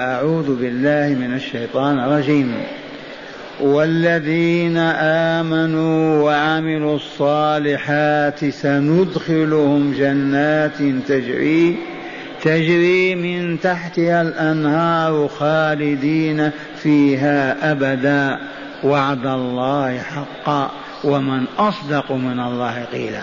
أعوذ بالله من الشيطان الرجيم. والذين آمنوا وعملوا الصالحات سندخلهم جنات تجري تجري من تحتها الأنهار خالدين فيها أبدا. وعد الله حقا ومن أصدق من الله قيلا.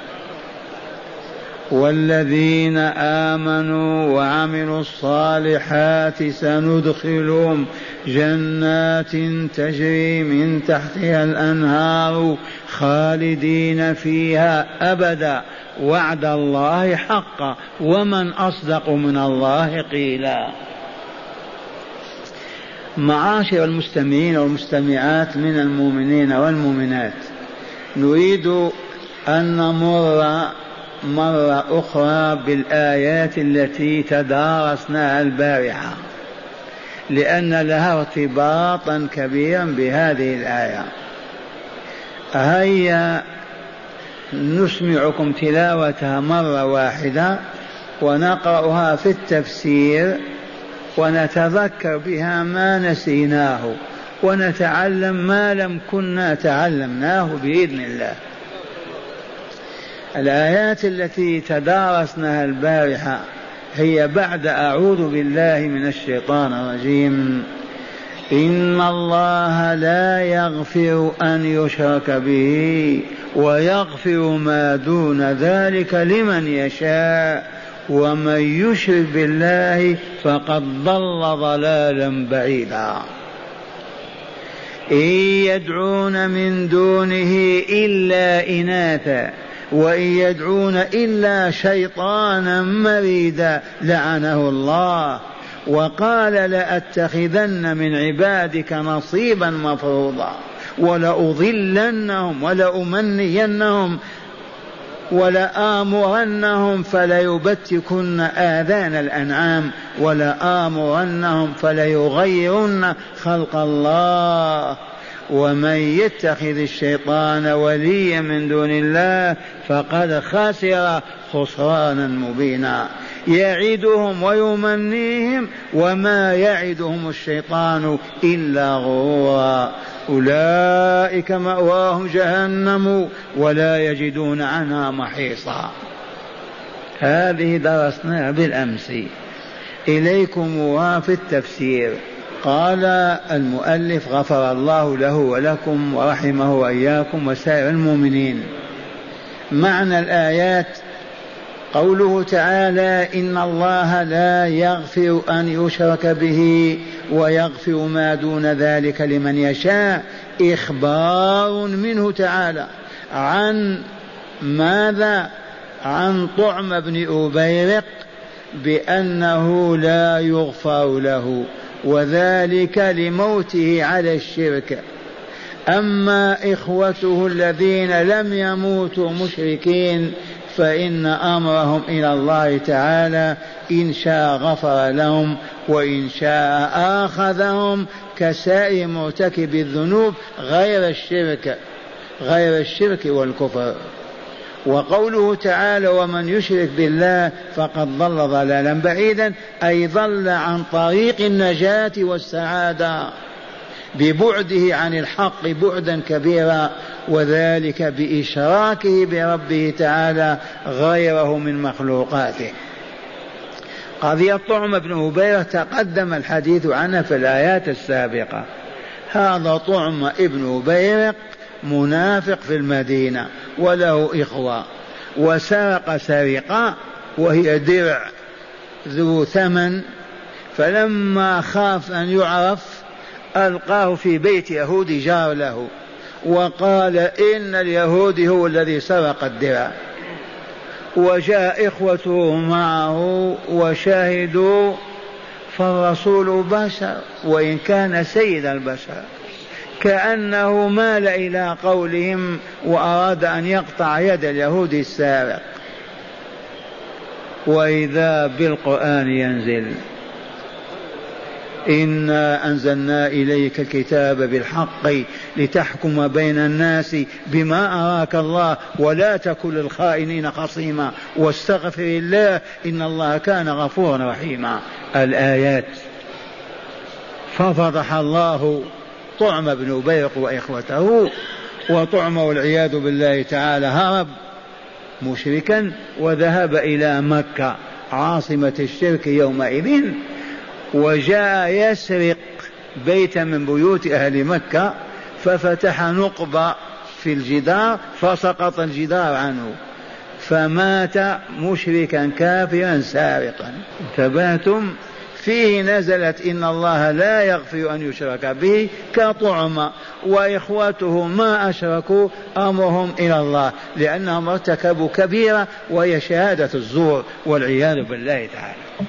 والذين آمنوا وعملوا الصالحات سندخلهم جنات تجري من تحتها الأنهار خالدين فيها أبدا. وعد الله حقا ومن أصدق من الله قيلا. معاشر المستمعين والمستمعات من المؤمنين والمؤمنات نريد أن نمر مرة أخرى بالآيات التي تدارسناها البارحة لأن لها ارتباطا كبيرا بهذه الآية. هيا نسمعكم تلاوتها مرة واحدة ونقرأها في التفسير ونتذكر بها ما نسيناه ونتعلم ما لم كنا تعلمناه بإذن الله. الآيات التي تدارسناها البارحة هي بعد أعوذ بالله من الشيطان الرجيم. إن الله لا يغفر أن يشرك به ويغفر ما دون ذلك لمن يشاء ومن يشرك بالله فقد ضل ضلالا بعيدا. إن يدعون من دونه إلا إناثا وإن يدعون إلا شيطانا مريدا لعنه الله. وقال لأتخذن من عبادك نصيبا مفروضا ولأضلنهم ولأمنينهم ولآمرنهم فليبتكن آذان الأنعام ولآمرنهم فليغيرن خلق الله. ومن يتخذ الشيطان وليا من دون الله فقد خسر خسرانا مبينا. يعدهم ويمنيهم وما يعدهم الشيطان إلا غرورا. أولئك مأواهم جهنم ولا يجدون عنها محيصا. هذه درسناها بالأمس. إليكم في التفسير. قال المؤلف غفر الله له ولكم ورحمه وإياكم وسائر المؤمنين. معنى الآيات قوله تعالى إن الله لا يغفر أن يشرك به ويغفر ما دون ذلك لمن يشاء إخبار منه تعالى عن ماذا؟ عن طعم بن أبيرق بأنه لا يغفر له. وذلك لموته على الشرك. أما إخوته الذين لم يموتوا مشركين فإن أمرهم إلى الله تعالى إن شاء غفر لهم وإن شاء آخذهم كسائر مرتكب الذنوب غير الشرك غير الشرك والكفر. وقوله تعالى ومن يشرك بالله فقد ضل ضلالا بعيدا أي ضل عن طريق النجاة والسعادة ببعده عن الحق بعدا كبيرا وذلك بإشراكه بربه تعالى غيره من مخلوقاته. قضية طعم بن هبيرة تقدم الحديث عنها في الآيات السابقة. هذا طعم ابن هبيرق منافق في المدينة وله إخوة. وسرق سرقة وهي درع ذو ثمن. فلما خاف أن يعرف ألقاه في بيت يهودي جار له. وقال إن اليهودي هو الذي سرق الدرع. وجاء إخوته معه وشهدوا فالرسول بشر وإن كان سيد البشر. كأنه مال إلى قولهم وأراد أن يقطع يد اليهود السارق وإذا بالقرآن ينزل إنا أنزلنا إليك الكتاب بالحق لتحكم بين الناس بما أراك الله ولا تكن للخائنين خصيما واستغفر الله إن الله كان غفورا رحيما. الآيات ففضح الله طعم بن بيق وإخوته وطعم والعياذ بالله تعالى هرب مشركا وذهب إلى مكة. عاصمة الشرك يومئذ وجاء يسرق بيتا من بيوت أهل مكة ففتح نقبة في الجدار فسقط الجدار عنه. فمات مشركا كافرا سارقا. انتبهتم؟ فيه نزلت إن الله لا يغفر أن يشرك به كطعم وإخوته ما أشركوا أمرهم إلى الله لأنهم ارتكبوا كبيرة وهي شهادة الزور والعياذ بالله تعالى.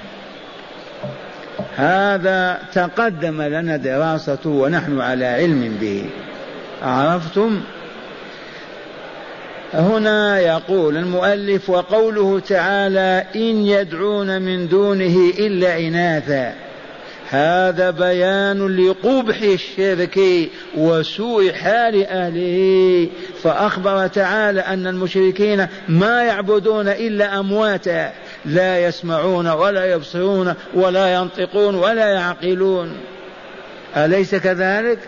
هذا تقدم لنا دراسته ونحن على علم به. عرفتم؟ هنا يقول المؤلف وقوله تعالى إن يدعون من دونه إلا إناثا. هذا بيان لقبح الشرك وسوء حال أهله. فأخبر تعالى أن المشركين ما يعبدون إلا أمواتا لا يسمعون ولا يبصرون ولا ينطقون ولا يعقلون. أليس كذلك؟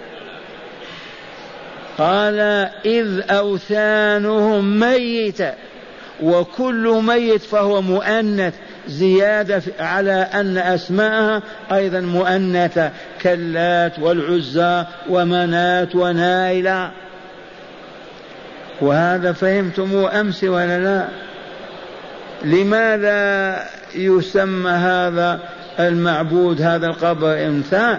قال إذ أوثانهم ميتة وكل ميت فهو مؤنث زيادة على أن أسماءها أيضا مؤنثة كاللات والعزى ومنات ونائلة وهذا فهمتموه أمس ولا لا؟ لماذا يسمى هذا المعبود هذا القبر إنثى؟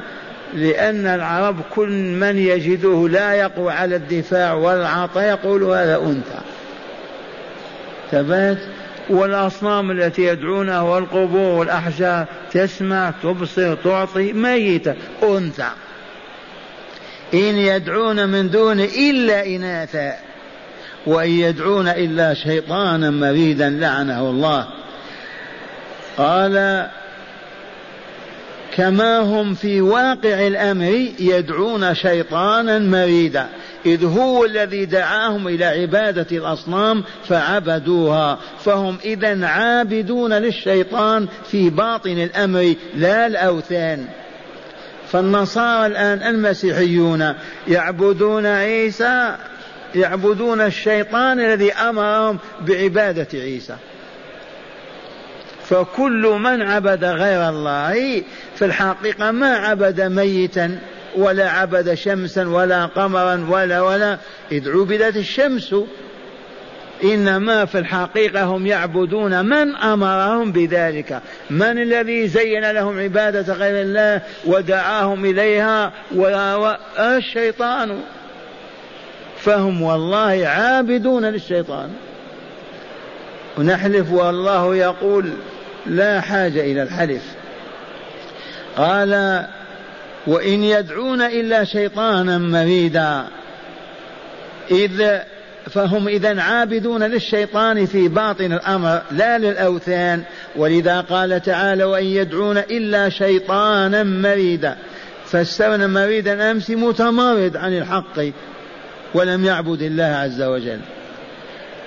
لأن العرب كل من يجده لا يقوى على الدفاع والعطاء يقول هذا أنثى. ثبات والأصنام التي يدعونها والقبور والأحجار تسمع تبصر تعطي ميتة أنثى. إن يدعون من دون إلا إناثا وإن يدعون إلا شيطانا مريدا لعنه الله. قال كما هم في واقع الأمر يدعون شيطانا مريدا إذ هو الذي دعاهم إلى عبادة الأصنام فعبدوها فهم اذا عابدون للشيطان في باطن الأمر لا الأوثان. فالنصارى الآن المسيحيون يعبدون عيسى يعبدون الشيطان الذي أمرهم بعبادة عيسى. فكل من عبد غير الله في الحقيقة ما عبد ميتا ولا عبد شمسا ولا قمرا ولا ولا إذ عبدت الشمس. إنما في الحقيقة هم يعبدون من أمرهم بذلك. من الذي زين لهم عبادة غير الله ودعاهم إليها الشيطان. فهم والله عابدون للشيطان. ونحلف والله يقول لا حاجة إلى الحلف. قال وإن يدعون إلا شيطانا مريدا. إذ فهم إذا عابدون للشيطان في باطن الأمر لا للأوثان. ولذا قال تعالى وإن يدعون إلا شيطانا مريدا. فسرنا مريدا أمس متمرد عن الحق ولم يعبد الله عز وجل.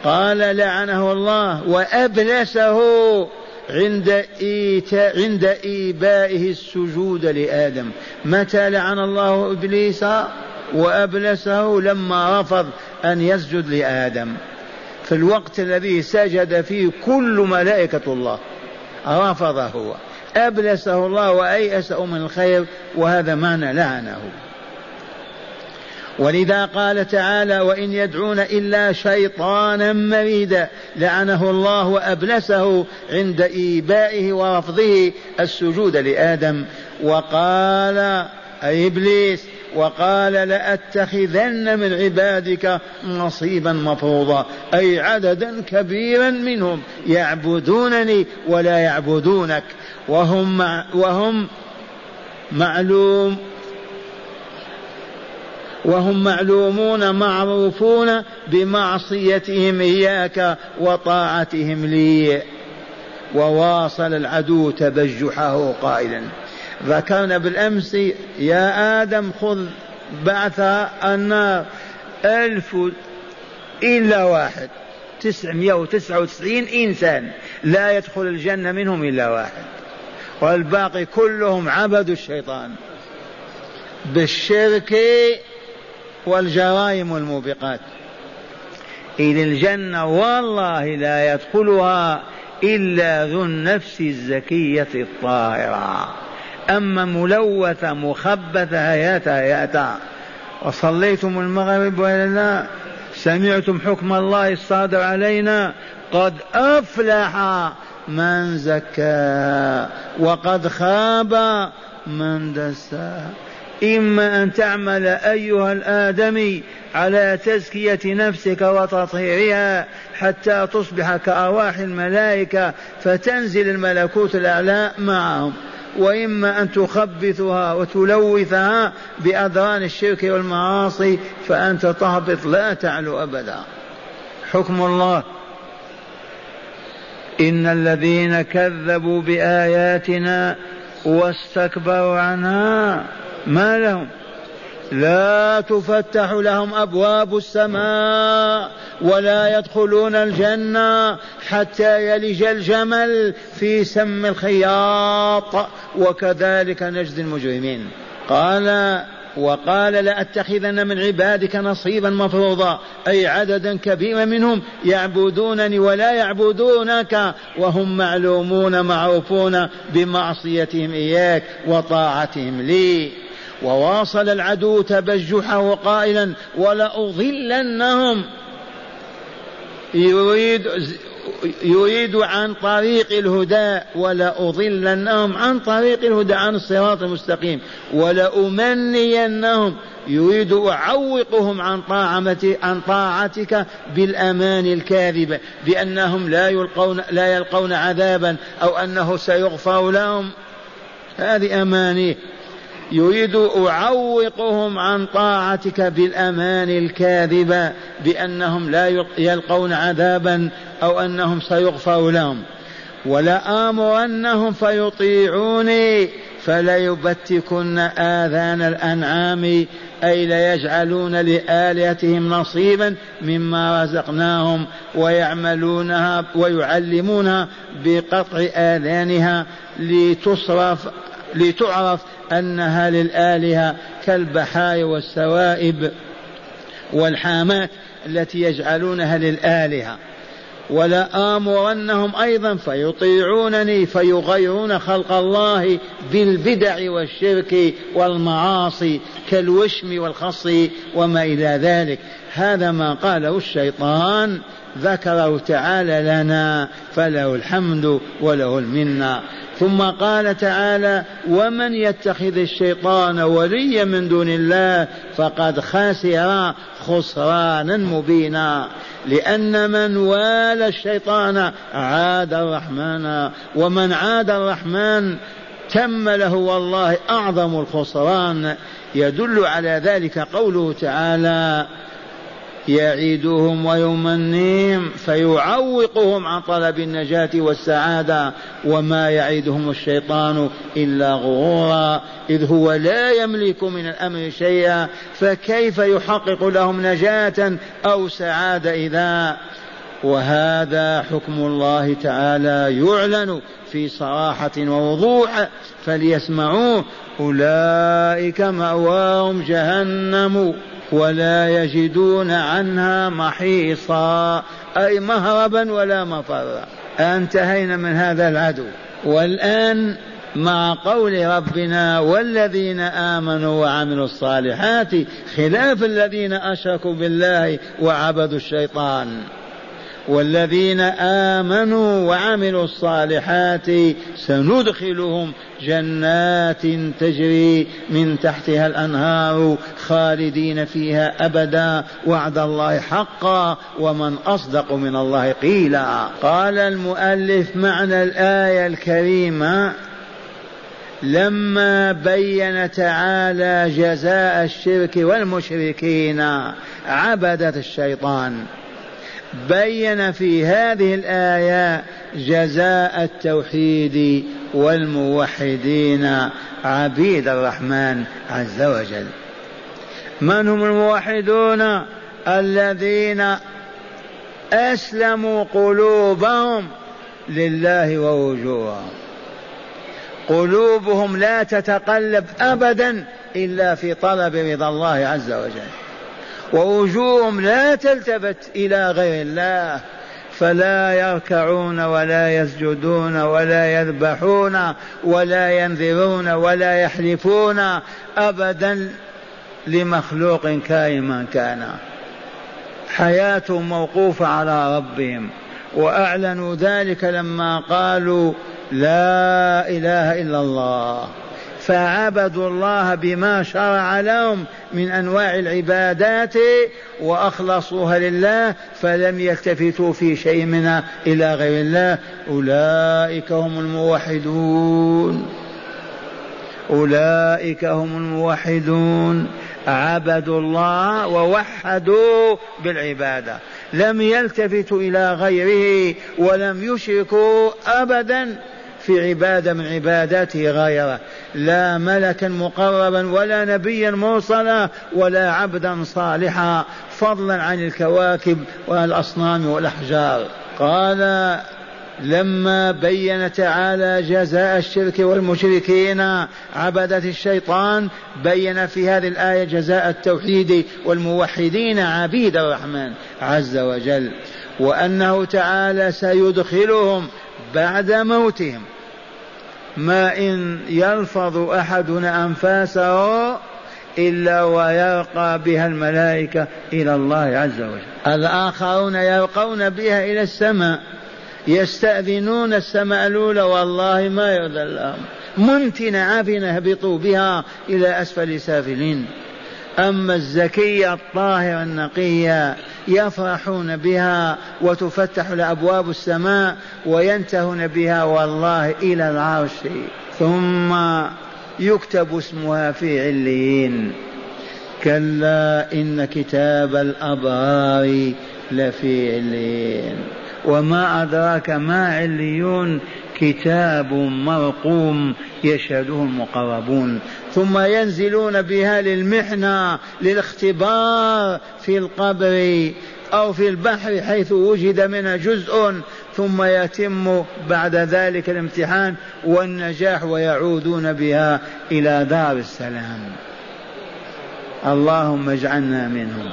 قال لعنه الله وأبلسه. عند إيتاء عند إيبائه السجود لآدم. متى لعن الله إبليس وأبلسه؟ لما رفض أن يسجد لآدم. في الوقت الذي سجد فيه كل ملائكة الله رفض هو أبلسه الله وأيأسه من الخير وهذا معنى لعنه. ولذا قال تعالى وإن يدعون إلا شيطانا مريدا لعنه الله وأبلسه عند إيبائه ورفضه السجود لآدم. وقال أي إبليس وقال لأتخذن من عبادك نصيبا مفروضا أي عددا كبيرا منهم يعبدونني ولا يعبدونك. وهم وهم معلوم وهم معلومون معروفون بمعصيتهم إياك وطاعتهم لي. وواصل العدو تبجحه قائلا. ذكرنا بالأمس يا آدم خذ بعث النار. ألف إلا واحد. تسعمائة وتسعة وتسعين إنسان لا يدخل الجنة منهم إلا واحد. والباقي كلهم عبدوا الشيطان. بالشرك والجرائم والموبقات إلى الجنة والله لا يدخلها إلا ذو النفس الزكية الطاهرة. أما ملوثة مخبثة هياتا هياتا. وصليتم المغرب ولا لا سمعتم حكم الله الصادر علينا. قد أفلح من زكاها وقد خاب من دساها إما أن تعمل أيها الآدمي على تزكية نفسك وتطهيرها حتى تصبح كأرواح الملائكة فتنزل الملكوت الأعلى معهم. وإما أن تخبثها وتلوثها بأدران الشرك والمعاصي فأنت تهبط لا تعلو أبدا. حكم الله. إن الذين كذبوا بآياتنا واستكبروا عنها ما لهم؟ لا تفتح لهم أبواب السماء ولا يدخلون الجنة حتى يلج الجمل في سم الخياط وكذلك نجزي المجرمين. قال وقال لأتخذن من عبادك نصيبا مفروضا أي عددا كبيرا منهم يعبدونني ولا يعبدونك وهم معلومون معروفون بمعصيتهم إياك وطاعتهم لي. وواصل العدو تبجحه قائلا ولأضلنهم. يريد يريد عن طريق الهدى ولأضلنهم عن طريق الهدى عن الصراط المستقيم. ولأمنينهم. يريد أعوقهم عن طاعة عن طاعتك بالأمان الكاذبة بأنهم لا يلقون لا يلقون عذابا أو أنه سيغفر لهم. هذه أمانيه يريد أعوقهم عن طاعتك بالأمان الكاذبة بأنهم لا يلقون عذابا أو أنهم سيغفر لهم. ولآمرنهم فيطيعوني فليبتكن آذان الأنعام أي ليجعلون لآلهتهم نصيبا مما رزقناهم ويعملونها ويعلمونها بقطع آذانها لتصرف لتعرف أنها للآلهة كالبحار والسوائب والحامات التي يجعلونها للآلهة ولا آمرنهم أيضا فيطيعونني فيغيرون خلق الله بالبدع والشرك والمعاصي كالوشم والخص وما إلى ذلك. هذا ما قاله الشيطان. ذكره تعالى لنا فله الحمد وله المنة. ثم قال تعالى ومن يتخذ الشيطان وليا من دون الله فقد خسر خسرانا مبينا. لأن من والى الشيطان عاد الرحمن ومن عاد الرحمن تم له والله أعظم الخسران. يدل على ذلك قوله تعالى يعيدهم ويمنيهم فيعوقهم عن طلب النجاة والسعادة وما يعيدهم الشيطان إلا غرورا. إذ هو لا يملك من الأمر شيئا فكيف يحقق لهم نجاة أو سعادة إذا؟ وهذا حكم الله تعالى يعلن في صراحة ووضوح فليسمعوه. أولئك مأواهم جهنم. ولا يجدون عنها محيصا. أي مهربا ولا مفرا أنتهينا من هذا العدو. والآن مع قول ربنا والذين آمنوا وعملوا الصالحات خلاف الذين أشركوا بالله وعبدوا الشيطان. والذين آمنوا وعملوا الصالحات سندخلهم جنات تجري من تحتها الأنهار خالدين فيها أبدا وعد الله حقا ومن أصدق من الله قيلا. قال المؤلف معنى الآية الكريمة لما بين تعالى جزاء الشرك والمشركين عبدة الشيطان. بين في هذه الآية جزاء التوحيد والموحدين عبيد الرحمن عز وجل. من هم الموحدون؟ الذين أسلموا قلوبهم لله ووجوههم. قلوبهم لا تتقلب ابدا إلا في طلب رضا الله عز وجل. ووجوههم لا تلتفت إلى غير الله فلا يركعون ولا يسجدون ولا يذبحون ولا ينذرون ولا يحلفون ابدا لمخلوق كائما كان. حياتهم موقوفة على ربهم وأعلنوا ذلك لما قالوا لا إله إلا الله. فعبدوا الله بما شرع لهم من أنواع العبادات وأخلصوها لله فلم يلتفتوا في شيء منها إلى غير الله. أولئك هم الموحدون. أولئك هم الموحدون. عبدوا الله ووحدوا بالعبادة. لم يلتفتوا إلى غيره ولم يشركوا ابدا. في عبادة من عباداته غيره لا ملكا مقربا ولا نبيا مرسلا ولا عبدا صالحا. فضلا عن الكواكب والأصنام والأحجار. قال لما بين تعالى جزاء الشرك والمشركين عبدة الشيطان بين في هذه الآية جزاء التوحيد والموحدين عبيد الرحمن عز وجل. وأنه تعالى سيدخلهم بعد موتهم. ما إن يلفظ أحدنا أنفاسه إلا ويرقى بها الملائكة إلى الله عز وجل. الآخرون يرقون بها إلى السماء يستأذنون السماء الأولى والله ما يؤذن لهم منتن عبن اهبطوا بها إلى أسفل سافلين. أما الزكية الطاهرة النقية يفرحون بها وتفتح لأبواب السماء وينتهون بها والله إلى العرش. ثم يكتب اسمها في عليين. كلا إن كتاب الأبرار لفي عليين. وما أدراك ما عليون كتاب مرقوم يشهده المقربون ثم ينزلون بها للمحنة للاختبار في القبر أو في البحر حيث وجد منها جزء ثم يتم بعد ذلك الامتحان والنجاح ويعودون بها إلى دار السلام. اللهم اجعلنا منهم.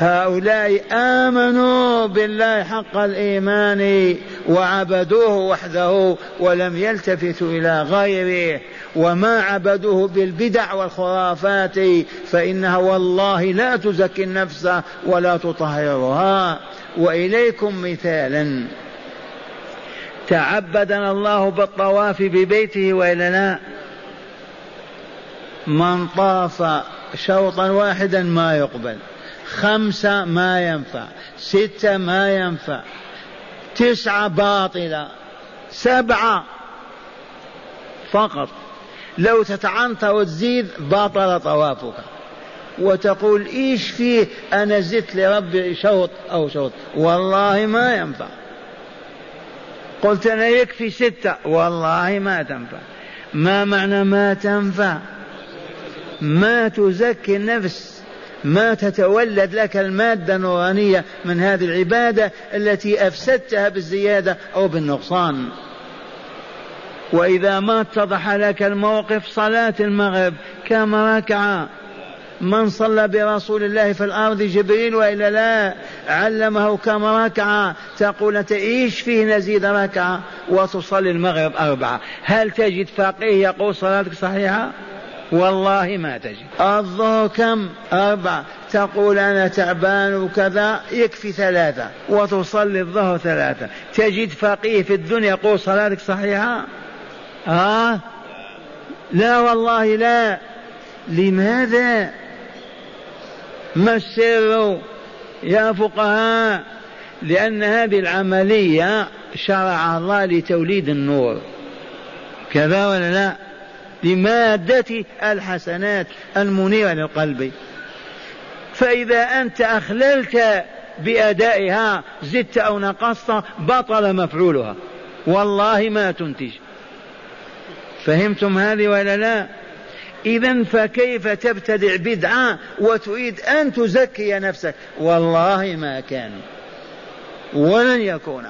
هؤلاء آمنوا بالله حق الإيمان وعبدوه وحده ولم يلتفتوا إلى غيره. وما عبدوه بالبدع والخرافات فإنها والله لا تزكي النفس ولا تطهرها. وإليكم مثالا. تعبدنا الله بالطواف ببيته وإلا لا من طاف شوطا واحدا ما يقبل. خمسة ما ينفع ستة ما ينفع تسعة باطلة سبعة فقط. لو تتعنطر وتزيد باطل طوافك. وتقول إيش فيه أنا زدت لربي شوط أو شوط؟ والله ما ينفع. قلت أنا يكفي ستة والله ما تنفع. ما معنى ما تنفع؟ ما تزكي النفس. ما تتولد لك المادة النورانية من هذه العبادة التي أفسدتها بالزيادة أو بالنقصان. وإذا ما اتضح لك الموقف صلاة المغرب كم ركعة من صلى برسول الله في الأرض جبريل وإلا لا علمه كم ركعة تقول أنت إيش فيه نزيد ركعة وتصلي المغرب أربعة. هل تجد فقيه يقول صلاتك صحيحة؟ والله ما تجد الظهر كم؟ أربعة. تقول أنا تعبان وكذا يكفي ثلاثة. وتصلي الظهر ثلاثة. تجد فقيه في الدنيا يقول صلاتك صحيحة؟ ها آه؟ لا والله لا. لماذا؟ ما السر؟ يا فقهاء لأن هذه العملية شرع الله لتوليد النور. كذا ولا لا؟ لمادة الحسنات المنيرة للقلب. فإذا أنت أخللت بأدائها زدت أو نقصت بطل مفعولها. والله ما تنتج. فهمتم هذه ولا لا؟ إذا فكيف تبتدع بدعة وتريد أن تزكي نفسك؟ والله ما كان. ولن يكون.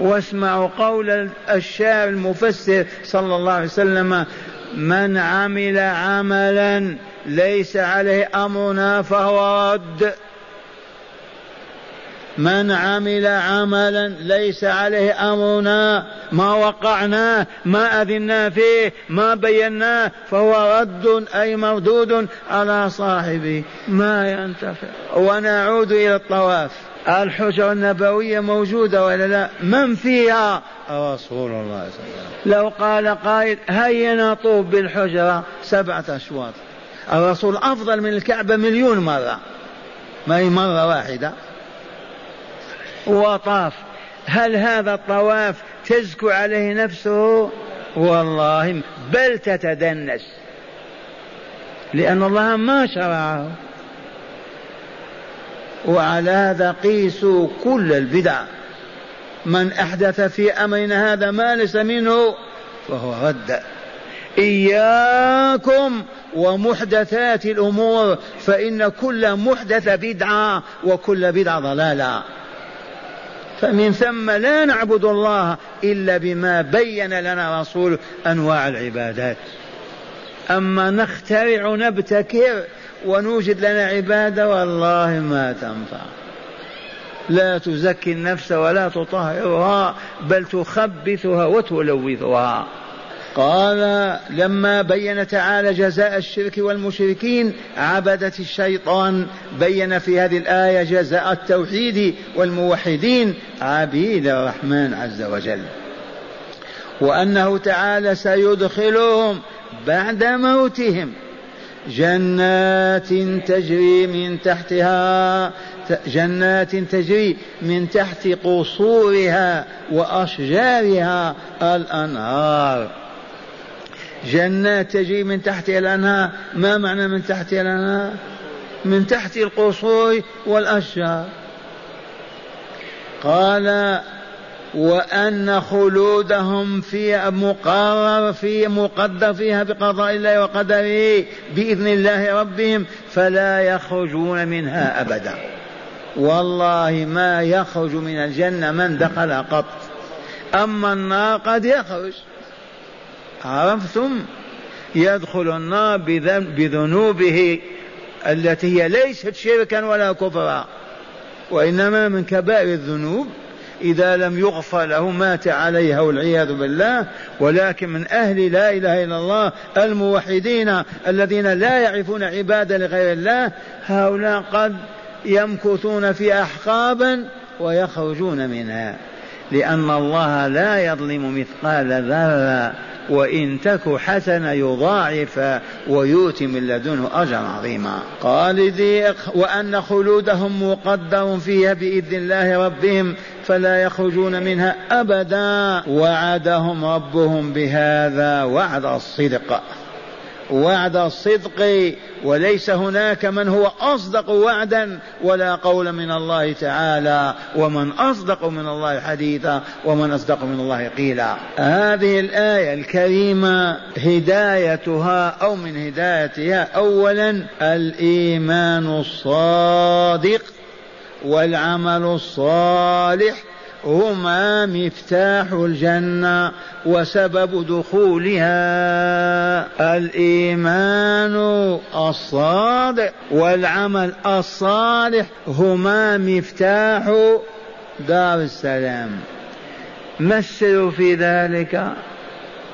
واسمعوا قول الشاعر المفسر صلى الله عليه وسلم من عمل عملا ليس عليه أمرنا فهو رد. من عمل عملا ليس عليه أمرنا ما وقعناه ما أذنا فيه ما بيناه فهو رد أي مردود على صاحبه. ما ينتفع. ونعود إلى الطواف. الحجرة النبوية موجودة ولا لا؟ من فيها؟ رسول الله صلى الله عليه وسلم. لو قال قائل هيا نطوف بالحجرة سبعة أشواط. الرسول أفضل من الكعبة مليون مرة. ما هي مرة واحدة. وطاف. هل هذا الطواف تزكو عليه نفسه؟ والله بل تتدنس. لأن الله ما شرعه. وعلى هذا قيسوا كل البدع. من أحدث في أمرنا هذا ما ليس منه فهو رد. إياكم ومحدثات الأمور فإن كل محدث بدعة وكل بدعة ضلالة. فمن ثم لا نعبد الله إلا بما بين لنا رسول أنواع العبادات. أما نخترع نبتكر ونوجد لنا عبادة والله ما تنفع. لا تزكي النفس ولا تطهرها بل تخبثها وتلوثها. قال لما بين تعالى جزاء الشرك والمشركين عبدة الشيطان. بين في هذه الآية جزاء التوحيد والموحدين. عبيد الرحمن عز وجل. وأنه تعالى سيدخلهم بعد موتهم. جنات تجري من تحتها جنات تجري من تحت قصورها وأشجارها الأنهار. جنات تجري من تحتها الأنهار. ما معنى من تحتها الأنهار؟ من تحت القصور والأشجار. قال وأن خلودهم في مقرر في مقدر فيها بقضاء الله وقدره بإذن الله ربهم فلا يخرجون منها أبدا. والله ما يخرج من الجنة من دخل قط. أما النار قد يخرج. عرفتم؟ يدخل النار بذنوبه التي هي ليست شركا ولا كفرا. وإنما من كبائر الذنوب إذا لم يغفر له مات عليها والعياذ بالله. ولكن من أهل لا إله إلا الله الموحدين الذين لا يعرفون عبادة لغير الله هؤلاء قد يمكثون في أحقابا ويخرجون منها. لأن الله لا يظلم مثقال ذرة وإن تك حسنة يضاعف ويؤتي من لدنه أجرا عظيما. قال وأن خلودهم مقدر فيها بإذن الله ربهم فلا يخرجون منها أبدا. وعدهم ربهم بهذا وعد الصدق. وعد الصدق وليس هناك من هو أصدق وعدا ولا قول من الله تعالى. ومن أصدق من الله حديثا ومن أصدق من الله قيلا. هذه الآية الكريمة هدايتها أو من هدايتها اولا الإيمان الصادق. والعمل الصالح هما مفتاح الجنة وسبب دخولها الإيمان الصادق والعمل الصالح هما مفتاح دار السلام. مثلوا في ذلك؟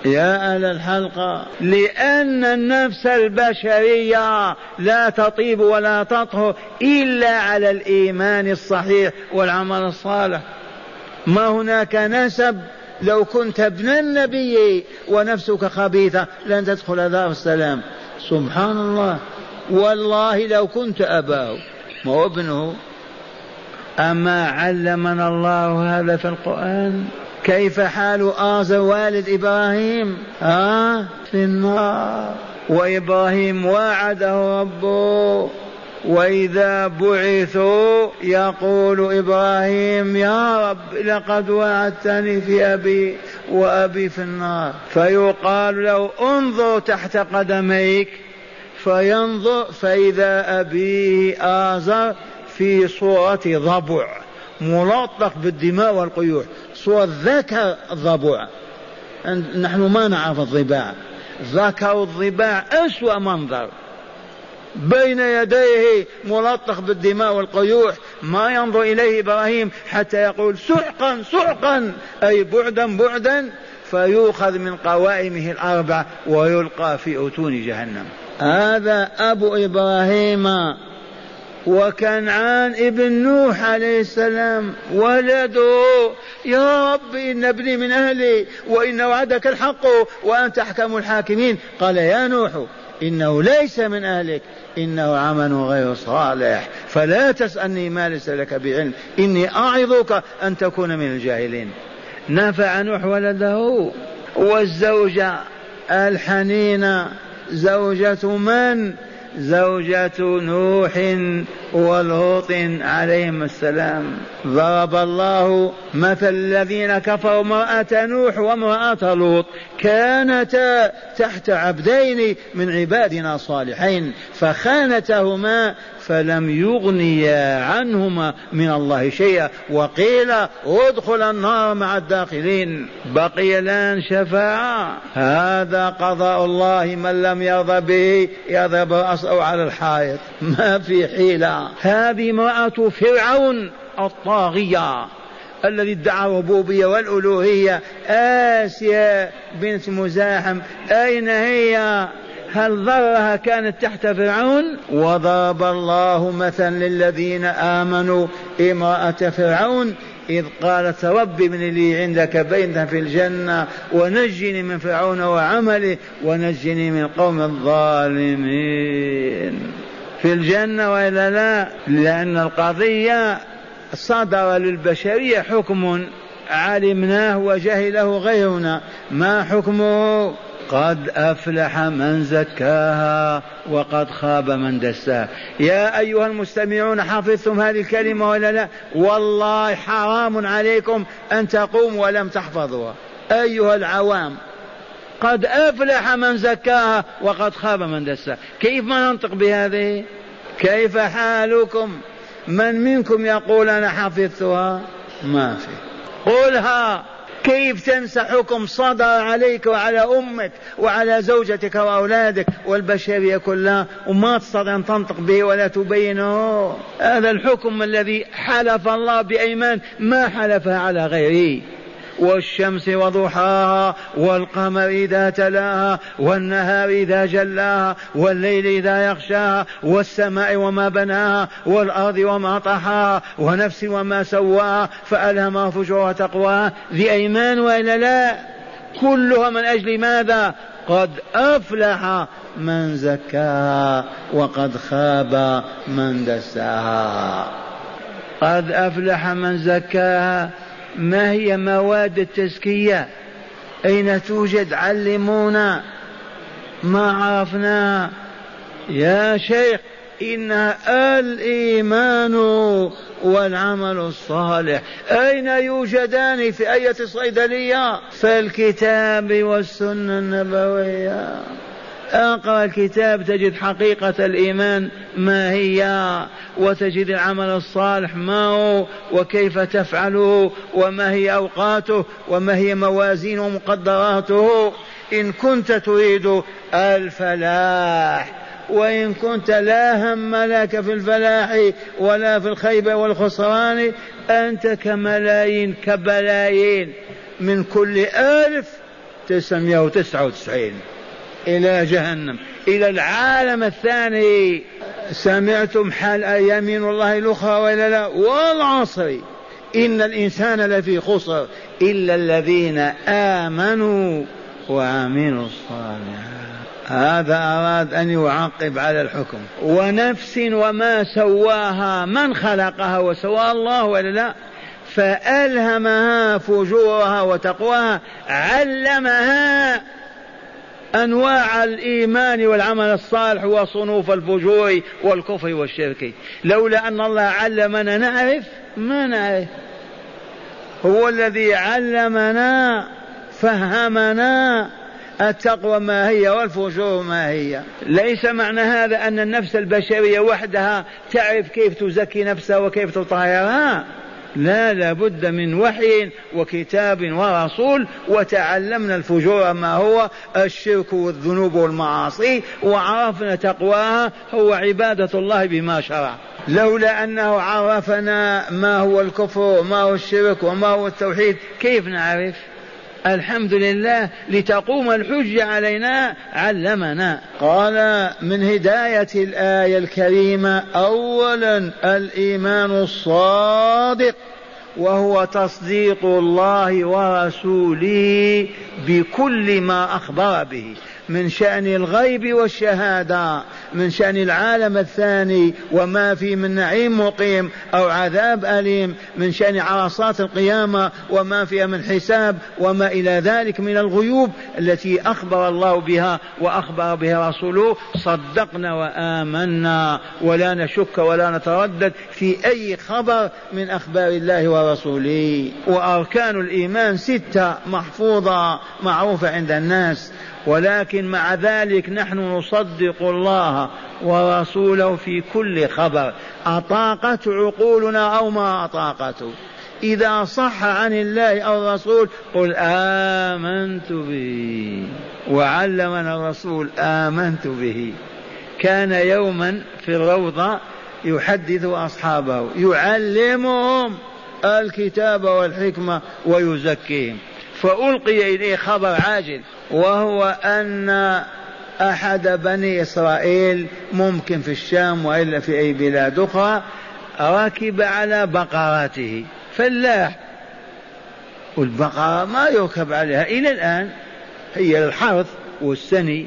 يا أهل الحلقة. لأن النفس البشرية لا تطيب ولا تطهر إلا على الإيمان الصحيح والعمل الصالح. ما هناك نسب؟ لو كنت ابن النبي ونفسك خبيثة لن تدخل دار السلام. سبحان الله. والله لو كنت أباه. ما هو ابنه. أما علمنا الله هذا في القرآن؟ كيف حال آزر والد إبراهيم؟ آه في النار. وإبراهيم وعده ربه. وإذا بعثوا يقول إبراهيم يا رب لقد وعدتني في أبي وأبي في النار. فيقال له انظر تحت قدميك. فينظر فإذا أبيه آزر في صورة ضبع. ملطخ بالدماء والقيوح صورة ذكر الضبع. نحن ما نعرف الضباع. ذكر الضباع أسوأ منظر. بين يديه ملطخ بالدماء والقيوح ما ينظر إليه إبراهيم حتى يقول سحقا سحقا أي بعدا بعدا. فيؤخذ من قوائمه الأربع ويلقى في أتون جهنم. هذا أبو إبراهيم وكنعان ابن نوح عليه السلام ولده يا رب إن ابني من أهلي وإن وعدك الحق وأنت أحكم الحاكمين. قال يا نوح إنه ليس من أهلك إنه عمل غير صالح. فلا تسألني ما ليس لك بعلم إني أعظك أن تكون من الجاهلين. نفع نوح ولده والزوجة الحنينة زوجة من زوجة نوح ولوط عليهم السلام. ضرب الله مثل الذين كفروا امرأة نوح وامرأة لوط. كانتا تحت عبدين من عبادنا صالحين فخانتهما فلم يغنيا عنهما من الله شيئا وقيل ادخل النار مع الداخلين. بقي الآن شفاعة. هذا قضاء الله من لم يرضى به يضرب راسه على الحائط. ما في حيلة. هذه امرأة فرعون الطاغية الذي ادعى الربوبية والألوهية. آسيا بنت مزاحم. أين هي؟ هل ضرها كانت تحت فرعون؟ وضرب الله مثلا للذين آمنوا امرأة فرعون إذ قالت رب ابن لي عندك بيتا في الجنة ونجني من فرعون وعمله ونجني من قوم الظالمين. في الجنة وإلا لا؟ لأن القضية صدر للبشرية حكم علمناه وجهله غيرنا. ما حكمه؟ قد أفلح من زكاها وقد خاب من دساها. يا أيها المستمعون حفظتم هذه الكلمة ولا لا؟ والله حرام عليكم أن تقوموا ولم تحفظوها. أيها العوام قد أفلح من زكاها وقد خاب من دساها. كيف ما ننطق بهذه؟ كيف حالكم؟ من منكم يقول أنا حفظتها؟ ما في. قلها كيف تنسى حكم صدر عليك وعلى أمك وعلى زوجتك وأولادك والبشرية كلها وما تستطيع أن تنطق به ولا تبينه؟ هذا الحكم الذي حلف الله بأيمان ما حلفها على غيره والشمس وضحاها والقمر إذا تلاها والنهار إذا جلاها والليل إذا يغشاها والسماء وما بناها والأرض وما طحاها ونفس وما سواها فألهمها فجورها تقواها. ذي أيمان وإلا لا؟ كلها من أجل ماذا؟ قد أفلح من زكاها وقد خاب من دساها. قد أفلح من زكاها ما هي مواد التزكية؟ أين توجد علمونا؟ ما عرفناها يا شيخ إنها الإيمان والعمل الصالح. أين يوجدان في أية صيدلية في الكتاب والسنة النبوية. اقرا الكتاب تجد حقيقة الإيمان ما هي وتجد العمل الصالح ما هو وكيف تفعله وما هي أوقاته وما هي موازين ومقدراته. إن كنت تريد الفلاح وإن كنت لا هم لك في الفلاح ولا في الخيبة والخسران أنت كملايين كبلايين. من كل ألف تسعمائة وتسعة وتسعين. إلى جهنم. إلى العالم الثاني. سمعتم حال يمين الله الأخرى ولا لا. والعصر. إن الإنسان لفي خسر. إلا الذين آمنوا وعملوا الصالحات. هذا أراد أن يعقب على الحكم. ونفس وما سواها من خلقها وسواها الله ولا لا. فألهمها فجورها وتقواها. علمها أنواع الإيمان والعمل الصالح وصنوف الفجور والكفر والشرك. لولا أن الله علمنا نعرف ما نعرف. هو الذي علمنا فهمنا التقوى ما هي والفجور ما هي. ليس معنى هذا أن النفس البشرية وحدها تعرف كيف تزكي نفسها وكيف تطهرها. لا لابد من وحي وكتاب ورسول وتعلمنا الفجور ما هو الشرك والذنوب والمعاصي وعرفنا تقواها هو عبادة الله بما شرع. لولا أنه عرفنا ما هو الكفر وما هو الشرك وما هو التوحيد كيف نعرف؟ الحمد لله لتقوم الحجة علينا علمنا. قال من هداية الآية الكريمة أولا الإيمان الصادق وهو تصديق الله ورسوله بكل ما أخبر به. من شأن الغيب والشهادة من شأن العالم الثاني وما فيه من نعيم مقيم أو عذاب أليم من شأن عرصات القيامة وما فيها من حساب وما إلى ذلك من الغيوب التي أخبر الله بها وأخبر بها رسوله صدقنا وآمنا ولا نشك ولا نتردد في أي خبر من أخبار الله ورسوله. وأركان الإيمان ستة محفوظة معروفة عند الناس. ولكن مع ذلك نحن نصدق الله ورسوله في كل خبر. أطاقت عقولنا أو ما أطاقته؟ إذا صح عن الله أو الرسول قل آمنت به. وعلمنا الرسول آمنت به. كان يوما في الروضة يحدث أصحابه يعلمهم الكتاب والحكمة ويزكيهم. فألقي إليه خبر عاجل. وهو أن أحد بني إسرائيل ممكن في الشام وإلا في أي بلاد أخرى ركب على بقراته. فلاح. والبقرة ما يركب عليها. إلى الآن هي الحرث والسني.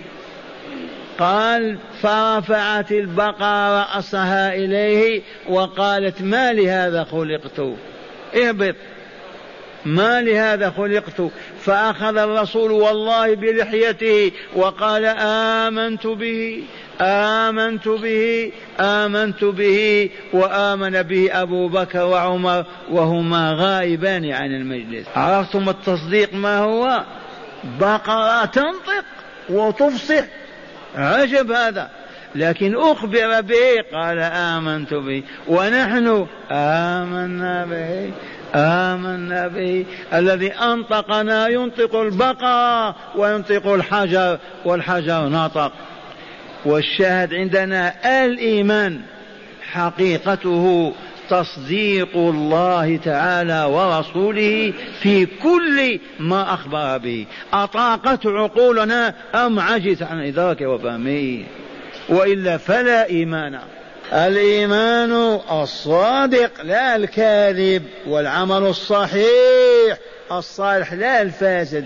قال فرفعت البقرة رأسها إليه وقالت ما لهذا خلقت؟ اهبط. ما لهذا خلقت؟ فأخذ الرسول والله بلحيته وقال آمنت به آمنت به آمنت به وآمن به أبو بكر وعمر وهما غائبان عن المجلس. عرفتم التصديق ما هو؟ بقرة تنطق وتفصح عجب هذا. لكن أخبر به قال آمنت به. ونحن آمنا به. آمنا به الذي أنطقنا ينطق البقرة وينطق الحجر والحجر نطق والشاهد عندنا الإيمان حقيقته تصديق الله تعالى ورسوله في كل ما أخبر به. أطاقت عقولنا أم عجز عن إدراكه وفهمه؟ وإلا فلا إيمان. الإيمان الصادق لا الكاذب والعمل الصحيح. الصالح لا الفاسد.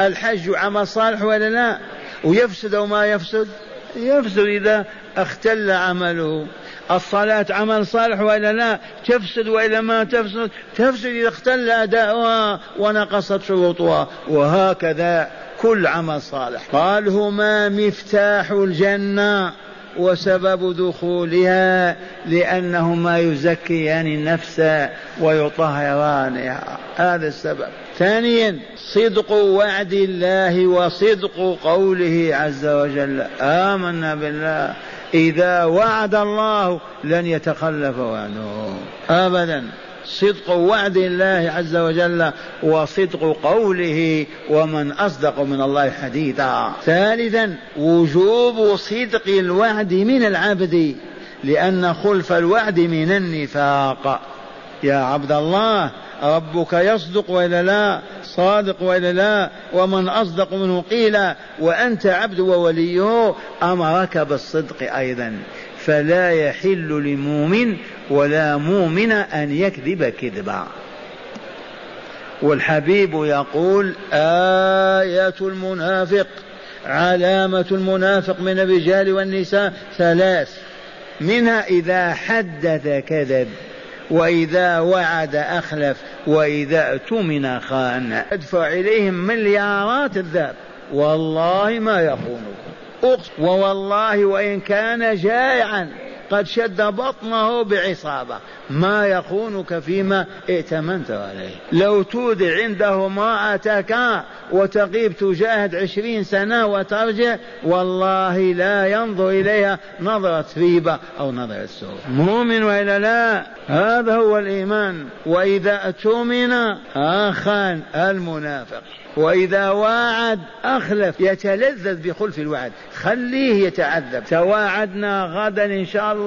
الحج عمل صالح ولا لا؟ ويفسد أو ما يفسد؟ يفسد إذا اختل عمله. الصلاة عمل صالح وإلا لا؟ تفسد وإلا ما تفسد تفسد إذا اختل أداؤها ونقصت شروطها. وهكذا كل عمل صالح. قال هما مفتاح الجنة. وسبب دخولها لأنهما يزكيان النفس ويطهرانها هذا السبب. ثانيا صدق وعد الله وصدق قوله عز وجل آمنا بالله إذا وعد الله لن يتخلف وعده. أبدا. صدق وعد الله عز وجل وصدق قوله ومن أصدق من الله حديثا. ثالثا وجوب صدق الوعد من العبد لأن خلف الوعد من النفاق. يا عبد الله ربك يصدق وإلا لا صادق وإلا لا ومن أصدق منه قيل وأنت عبد ووليه أمرك بالصدق أيضا. فلا يحل لمؤمن ولا مؤمن أن يكذب كذبا. والحبيب يقول آية المنافق علامة المنافق من الرجال والنساء ثلاث. منها إذا حدث كذب وإذا وعد أخلف وإذا اؤتمن خان. ادفع إليهم مليارات الذهب. والله ما يخونكم. ووالله وإن كان جائعا. قد شد بطنه بعصابة. ما يخونك فيما ائتمنت عليه. لو تودع عنده امرأتك وتغيب تجاهد عشرين سنة وترجع والله لا ينظر إليها نظرة ريبة أو نظرة سوء. مؤمن وإلا لا هذا هو الإيمان. وإذا اؤتمن آخان المنافق. وإذا واعد أخلف يتلذذ بخلف الوعد. خليه يتعذب. تواعدنا غدا إن شاء الله.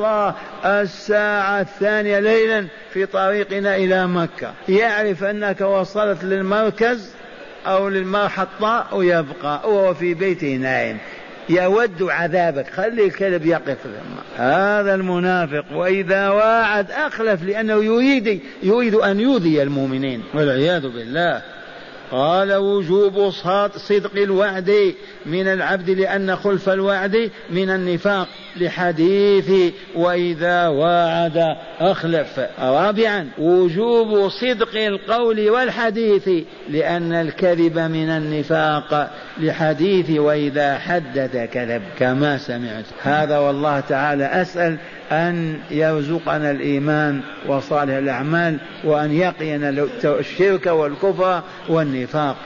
الساعة الثانية ليلا في طريقنا إلى مكة. يعرف أنك وصلت للمركز أو للمحطة ويبقى. وهو في بيته نائم يود عذابك. خلي الكلب يقف هذا المنافق. وإذا واعد أخلف لأنه يريد يريد أن يؤذي المؤمنين. والعياذ بالله. قال وجوب صدق الوعد من العبد لأن خلف الوعد من النفاق لحديث وإذا واعد أخلف. رابعا وجوب صدق القول والحديث لأن الكذب من النفاق لحديث وإذا حدث كذب كما سمعت. هذا والله تعالى أسأل أن يرزقنا الإيمان وصالح الأعمال وأن يقينا الشرك والكفر والنفاق. النفاق